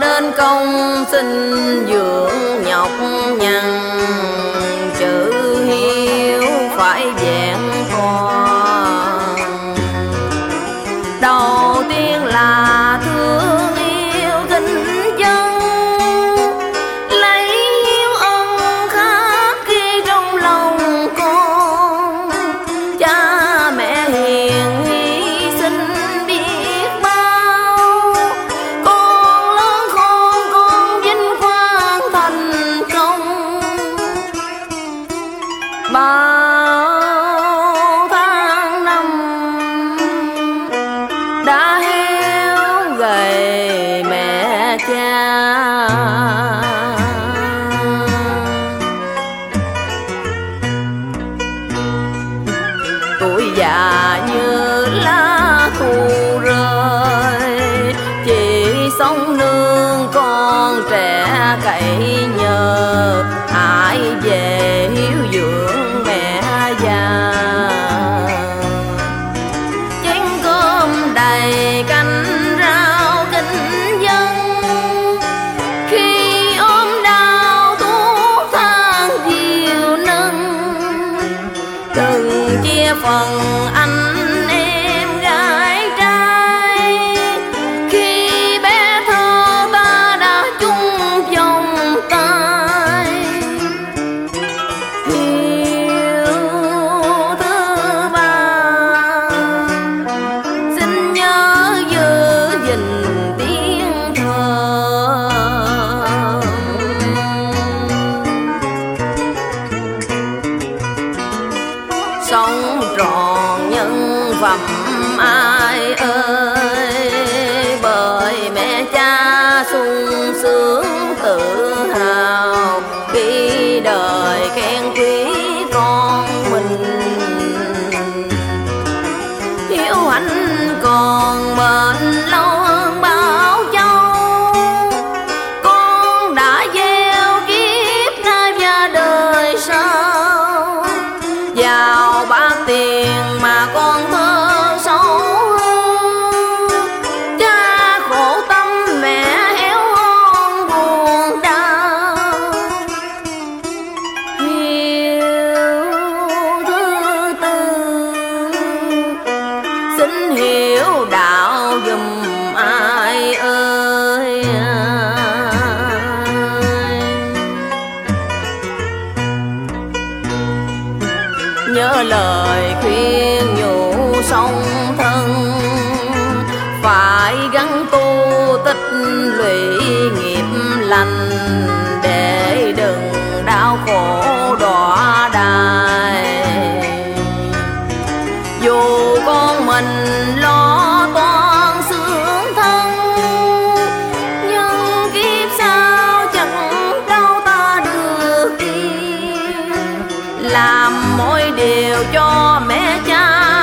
đến công xin dường già tôi già phần anh sống tròn nhân phẩm ai ơi. Bởi mẹ cha sung sướng tự hào, khi đời khen quý con mình. Hiếu anh còn hiểu đạo dùm ai ơi nhớ lời khuyên nhủ sông thân làm mọi điều cho mẹ cha.